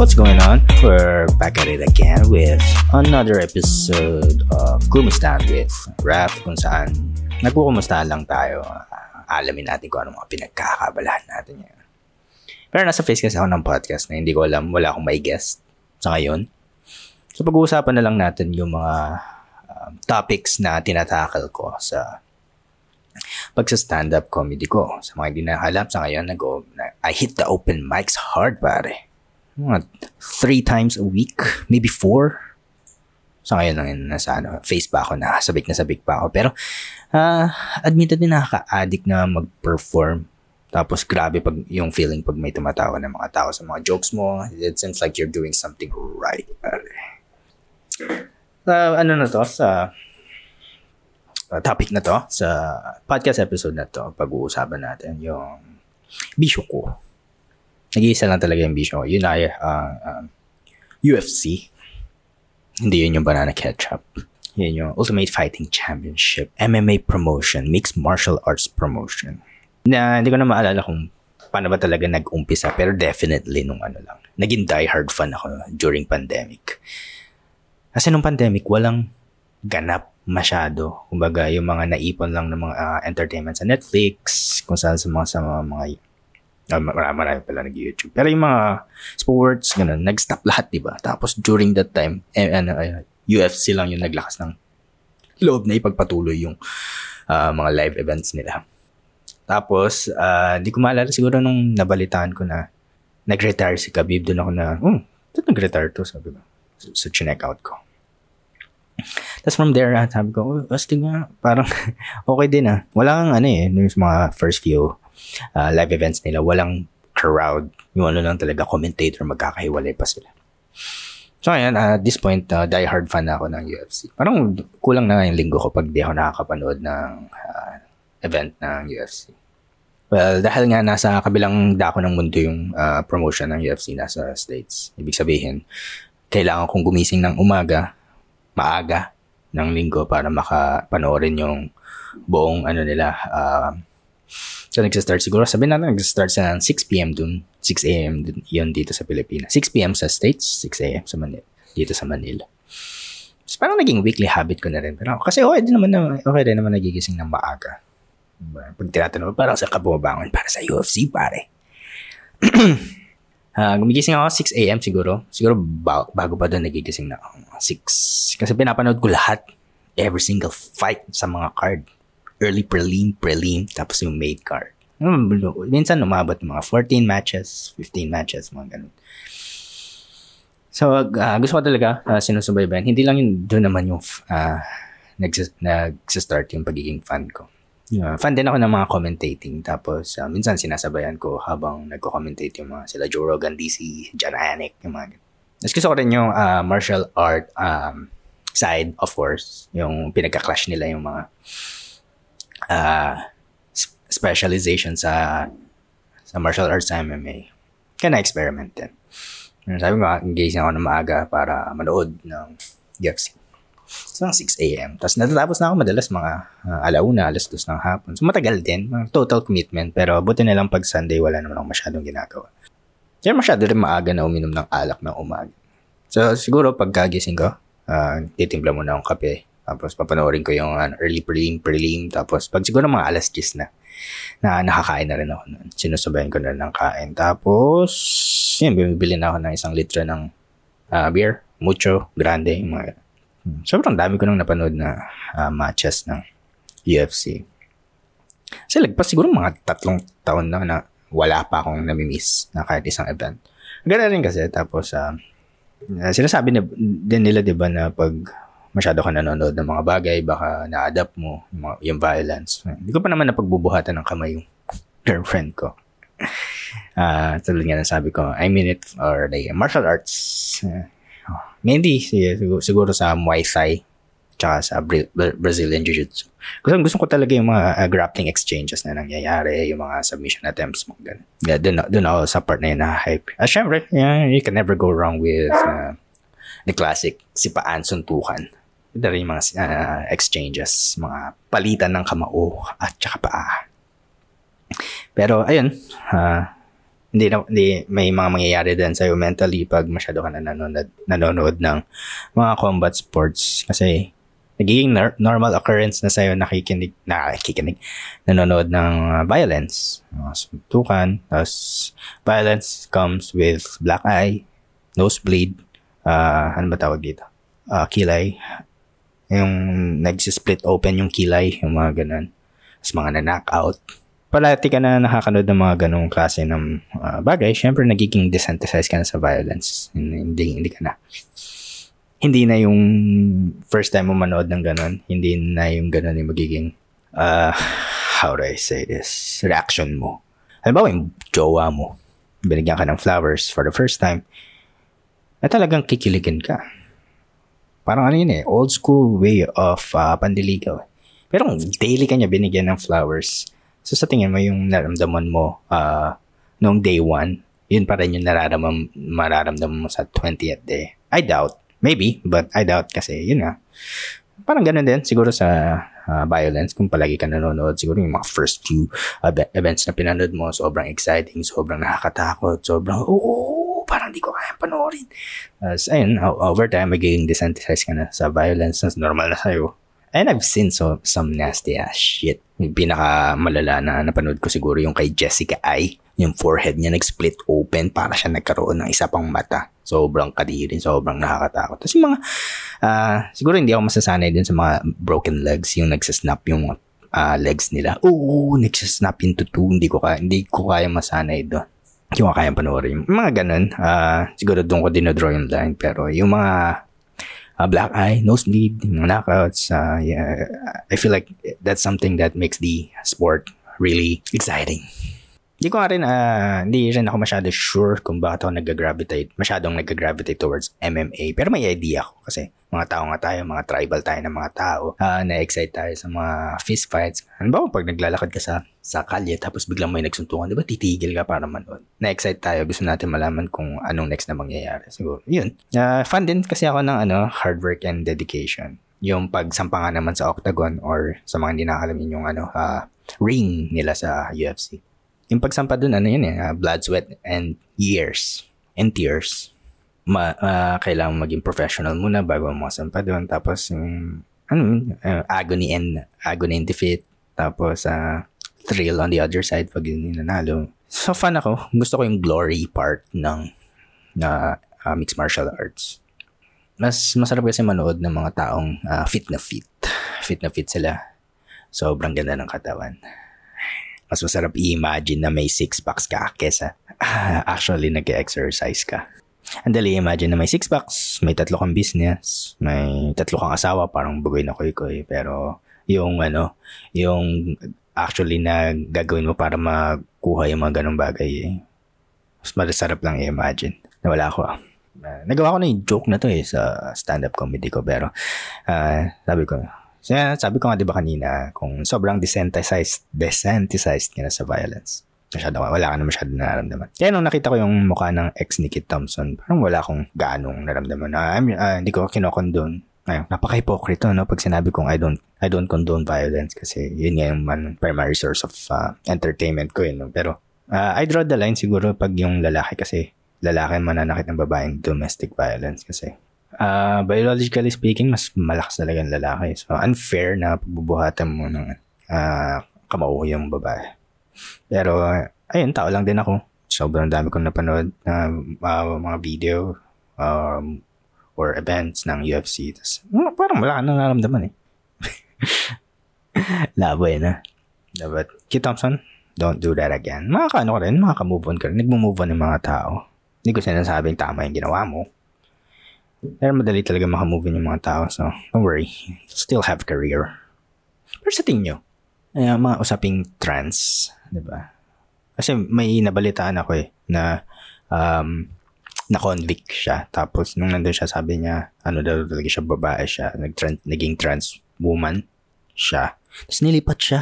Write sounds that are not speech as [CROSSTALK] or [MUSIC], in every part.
What's going on? We're back at it again with another episode of Kumustaan with Raf kung saan nagkukumustahan lang tayo. Uh, alamin natin kung ano mga pinagkakabalahan natin yan. Pero nasa face kasi ako ng podcast na hindi ko alam, wala akong may guest sa ngayon. So pag-uusapan na lang natin yung mga um, topics na tinatakal ko sa pag sa stand-up comedy ko. Sa mga hindi nakalam sa ngayon, nag I hit the open mics hard pare mga three times a week, maybe four. So ngayon lang yun, nasa ano, face pa ako, na sabik na sabik pa ako. Pero, uh, admitted din nakaka-addict na mag-perform. Tapos grabe pag yung feeling pag may tumatawa ng mga tao sa mga jokes mo, it seems like you're doing something right. Sa uh, ano na to, sa uh, topic na to, sa podcast episode na to, pag-uusapan natin yung bisyo ko nag-iisa lang talaga yung vision ko. Yun ay uh, ah, um, UFC. Hindi yun yung banana ketchup. Yun yung Ultimate Fighting Championship, MMA promotion, mixed martial arts promotion. Na hindi ko na maalala kung paano ba talaga nag-umpisa pero definitely nung ano lang. Naging die-hard fan ako during pandemic. Kasi nung pandemic, walang ganap masyado. Kumbaga, yung mga naipon lang ng mga uh, entertainment sa Netflix, kung saan sa mga, sa mga, mga Uh, marami, marami pala nag-YouTube. Pero yung mga sports, ganun, nag-stop lahat, di ba? Tapos during that time, eh, ano, uh, UFC lang yung naglakas ng loob na ipagpatuloy yung uh, mga live events nila. Tapos, uh, di ko maalala siguro nung nabalitaan ko na nag-retire si Khabib, doon ako na, oh, ito nag-retire to, sabi ko. So, so chinek out ko. Tapos from there, sabi ko, oh, astig nga, parang [LAUGHS] okay din ah. Wala kang ano eh, yung mga first few uh, live events nila, walang crowd. Yung ano lang talaga, commentator, magkakahiwalay pa sila. So ayan, uh, at this point, uh, die hard fan na ako ng UFC. Parang kulang na yung linggo ko pag di ako nakakapanood ng uh, event ng UFC. Well, dahil nga nasa kabilang dako ng mundo yung uh, promotion ng UFC nasa States. Ibig sabihin, kailangan kong gumising ng umaga, maaga ng linggo para makapanoorin yung buong ano nila, uh, So, nagsa-start siguro, sabi na nagsa-start sa 6pm dun. 6am dun, yun dito sa Pilipinas. 6pm sa States, 6am sa Manila. Dito sa Manila. So, parang naging weekly habit ko na rin. Pero kasi okay din naman, na, okay din naman nagigising ng maaga. Pag tinatanong, parang sa kabumabangon para sa UFC, pare. uh, [CLEARS THROAT] gumigising ako 6 a.m. siguro. Siguro bago pa doon nagigising na ako. 6. Kasi pinapanood ko lahat. Every single fight sa mga card early prelim, prelim, tapos yung main card. Hmm, minsan umabot ng mga 14 matches, 15 matches, mga ganun. So, uh, gusto ko talaga uh, sinusubaybayan. Hindi lang yun, doon naman yung uh, nags- nagsistart yung pagiging fan ko. Uh, fan din ako ng mga commentating. Tapos, uh, minsan sinasabayan ko habang nagko-commentate yung mga sila Joe Rogan, DC, John Anik, yung mga ganun. Mas gusto ko rin yung uh, martial art um, side, of course. Yung pinagka-clash nila yung mga uh, specialization sa sa martial arts sa MMA. Kaya na-experiment din. Sabi ko, engage ako ng maaga para manood ng UFC. So, 6 a.m. Tapos natatapos na ako madalas mga uh, alauna, alas dos ng hapon. So, matagal din. Total commitment. Pero buti na lang pag Sunday, wala naman ako masyadong ginagawa. Kaya masyado rin maaga na uminom ng alak ng umaga. So, siguro pagkagising ko, uh, titimpla muna akong kape. Tapos papanoorin ko yung uh, early prelim, prelim. Tapos pag siguro mga alas 10 na, na nakakain na rin ako nun. Sinusabayan ko na ng kain. Tapos, yun, bumibili na ako ng isang litro ng uh, beer. Mucho, grande, yung mga hmm. Sobrang dami ko nang napanood na uh, matches ng UFC. Kasi lagpas siguro mga tatlong taon na na wala pa akong namimiss na kahit isang event. Ganoon rin kasi. Tapos, uh, sinasabi na, din nila, di ba, na pag masyado ka nanonood ng mga bagay, baka na-adapt mo yung, mga, yung violence. Hindi ko pa naman napagbubuhatan ng kamay yung girlfriend ko. Uh, tulad nga sabi ko, I mean it or like martial arts. Uh, hindi, siguro, siguro sa Muay Thai tsaka sa Bra- Brazilian Jiu-Jitsu. Gusto, gusto ko talaga yung mga uh, grappling exchanges na nangyayari, yung mga submission attempts, mga ganun. Yeah, dun, dun ako sa part na yun na hype. At uh, syempre, yeah, you can never go wrong with uh, the classic sipaan suntukan ito rin mga uh, exchanges, mga palitan ng kamao at saka paa. Pero ayun, uh, hindi, na, hindi may mga mangyayari din sa'yo mentally pag masyado ka na nanonood, nanonood ng mga combat sports. Kasi nagiging nor- normal occurrence na sa'yo nakikinig, nakikinig, nanonood ng uh, violence. Uh, suntukan. Tapos violence comes with black eye, nosebleed, uh, ano ba tawag dito? Uh, kilay. Yung nagsisplit open yung kilay, yung mga ganun. Tapos mga na-knockout palati ka na nakakanood ng mga ganong klase ng uh, bagay, syempre nagiging desensitized ka na sa violence. Hindi, hindi ka na. Hindi na yung first time mo manood ng ganon, hindi na yung ganon yung magiging, uh, how do I say this, reaction mo. Halimbawa yung jowa mo, binigyan ka ng flowers for the first time, na talagang kikiligin ka. Parang ano yun eh, old school way of uh, pandiligaw. Pero daily ka niya binigyan ng flowers, So sa tingin mo yung naramdaman mo uh, noong day one, yun pa rin yung nararamdaman, mararamdaman mo sa 20th day. I doubt. Maybe, but I doubt kasi yun nga. Parang ganun din siguro sa uh, violence kung palagi ka nanonood. Siguro yung mga first few uh, events na pinanood mo, sobrang exciting, sobrang nakakatakot, sobrang, oh, parang di ko kaya panoorin. As, ayun, over time, magiging desensitized ka na sa violence na normal na sa'yo. And I've seen so, some nasty ass shit. Yung pinaka malala na napanood ko siguro yung kay Jessica I. Yung forehead niya nag-split open para siya nagkaroon ng isa pang mata. Sobrang kadiri, sobrang nakakatakot. Tapos yung mga, uh, siguro hindi ako masasanay din sa mga broken legs, yung nagsasnap yung uh, legs nila. Oo, nagsasnap into two. Hindi ko kaya, hindi ko kaya masanay doon. Hindi ko kaya panoorin. Yung mga ganun, uh, siguro doon ko dinodraw yung line. Pero yung mga uh, black eye, nosebleed, yung knockouts. Uh, yeah, I feel like that's something that makes the sport really exciting. Hindi ko nga rin, uh, hindi rin ako masyado sure kung bakit ako nag-gravitate, masyadong nag-gravitate towards MMA. Pero may idea ako kasi mga tao nga tayo, mga tribal tayo ng mga tao. Uh, na-excite tayo sa mga fist fights. Ano ba pag naglalakad ka sa, sa kalye tapos biglang may nagsuntukan, di ba titigil ka para manood? Na-excite tayo, gusto natin malaman kung anong next na mangyayari. Siguro, yun. Uh, fan din kasi ako ng ano, hard work and dedication. Yung pagsampa nga naman sa octagon or sa mga hindi nakakalamin yung ano, uh, ring nila sa UFC yung pagsampa dun, ano yun eh, uh, blood, sweat, and years, and tears. Ma, uh, kailangan maging professional muna bago mo masampa dun. Tapos yung, ano, uh, agony and, agony and defeat. Tapos, uh, thrill on the other side pag yun nanalo. So, fun ako. Gusto ko yung glory part ng na uh, mixed martial arts. Mas masarap kasi manood ng mga taong uh, fit na fit. Fit na fit sila. Sobrang ganda ng katawan mas masarap i-imagine na may six packs ka kesa uh, [LAUGHS] actually nag-exercise ka. Ang dali imagine na may six packs, may tatlo kang business, may tatlo kang asawa, parang bugoy na koy-koy. Pero yung ano, yung actually na gagawin mo para makuha yung mga ganong bagay, eh, mas masarap lang i-imagine. Nawala ko. Uh, nagawa ko na yung joke na to eh sa stand-up comedy ko pero uh, sabi ko, So, sabi ko nga 'di ba kanina, kung sobrang desensitized, desensitized ka na sa violence. Masyado, wala ka na masyado nararamdaman. Kaya nung nakita ko yung mukha ng ex ni Kit Thompson, parang wala akong ganong naramdaman. Uh, I mean, uh, hindi ko kinokondone. Ayun, napaka-hypocrite no pag sinabi kong I don't I don't condone violence kasi yun nga yung man, primary source of uh, entertainment ko yun. No? Pero uh, I draw the line siguro pag yung lalaki kasi lalaki mananakit ng babaeng domestic violence kasi uh, biologically speaking, mas malakas talaga ang lalaki. So, unfair na pagbubuhatan mo ng uh, kamao yung babae. Pero, ayun, tao lang din ako. Sobrang dami kong napanood na uh, mga video um, or events ng UFC. Tas, uh, parang wala ka nang naramdaman eh. [LAUGHS] Labo eh na. But, Kit Thompson, don't do that again. Makakaano ka rin, makaka-move on ka rin. Nagmo-move on yung mga tao. Hindi ko sinasabing tama yung ginawa mo. Pero madali talaga makamove yung mga tao. So, don't worry. Still have career. Pero sa tingin nyo, ay, mga usaping trans, di ba? Kasi may nabalitaan ako eh, na um, na-convict siya. Tapos, nung nandun siya, sabi niya, ano daw talaga siya, babae siya. Nag-trans, naging trans woman siya. Tapos nilipat siya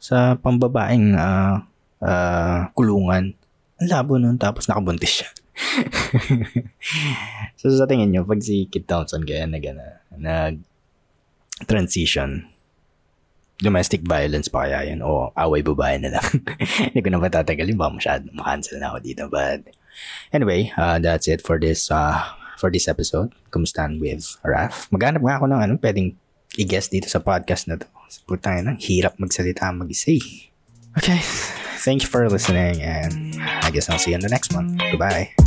sa pambabaeng uh, uh, kulungan. Ang labo nun, tapos nakabuntis siya. [LAUGHS] so sa tingin nyo, pag si Kit Townsend kaya nag, nag transition, domestic violence pa kaya yun o away babae na lang. [LAUGHS] Hindi ko na patatagalin ba masyado makancel na ako dito. But anyway, uh, that's it for this uh, for this episode. Kumustahan with Raf. Maghanap nga ako ng ano, pwedeng i-guest dito sa podcast na to. Putang ina, hirap magsalita mag-isa eh. Okay, thank you for listening and I guess I'll see you in the next one. Goodbye.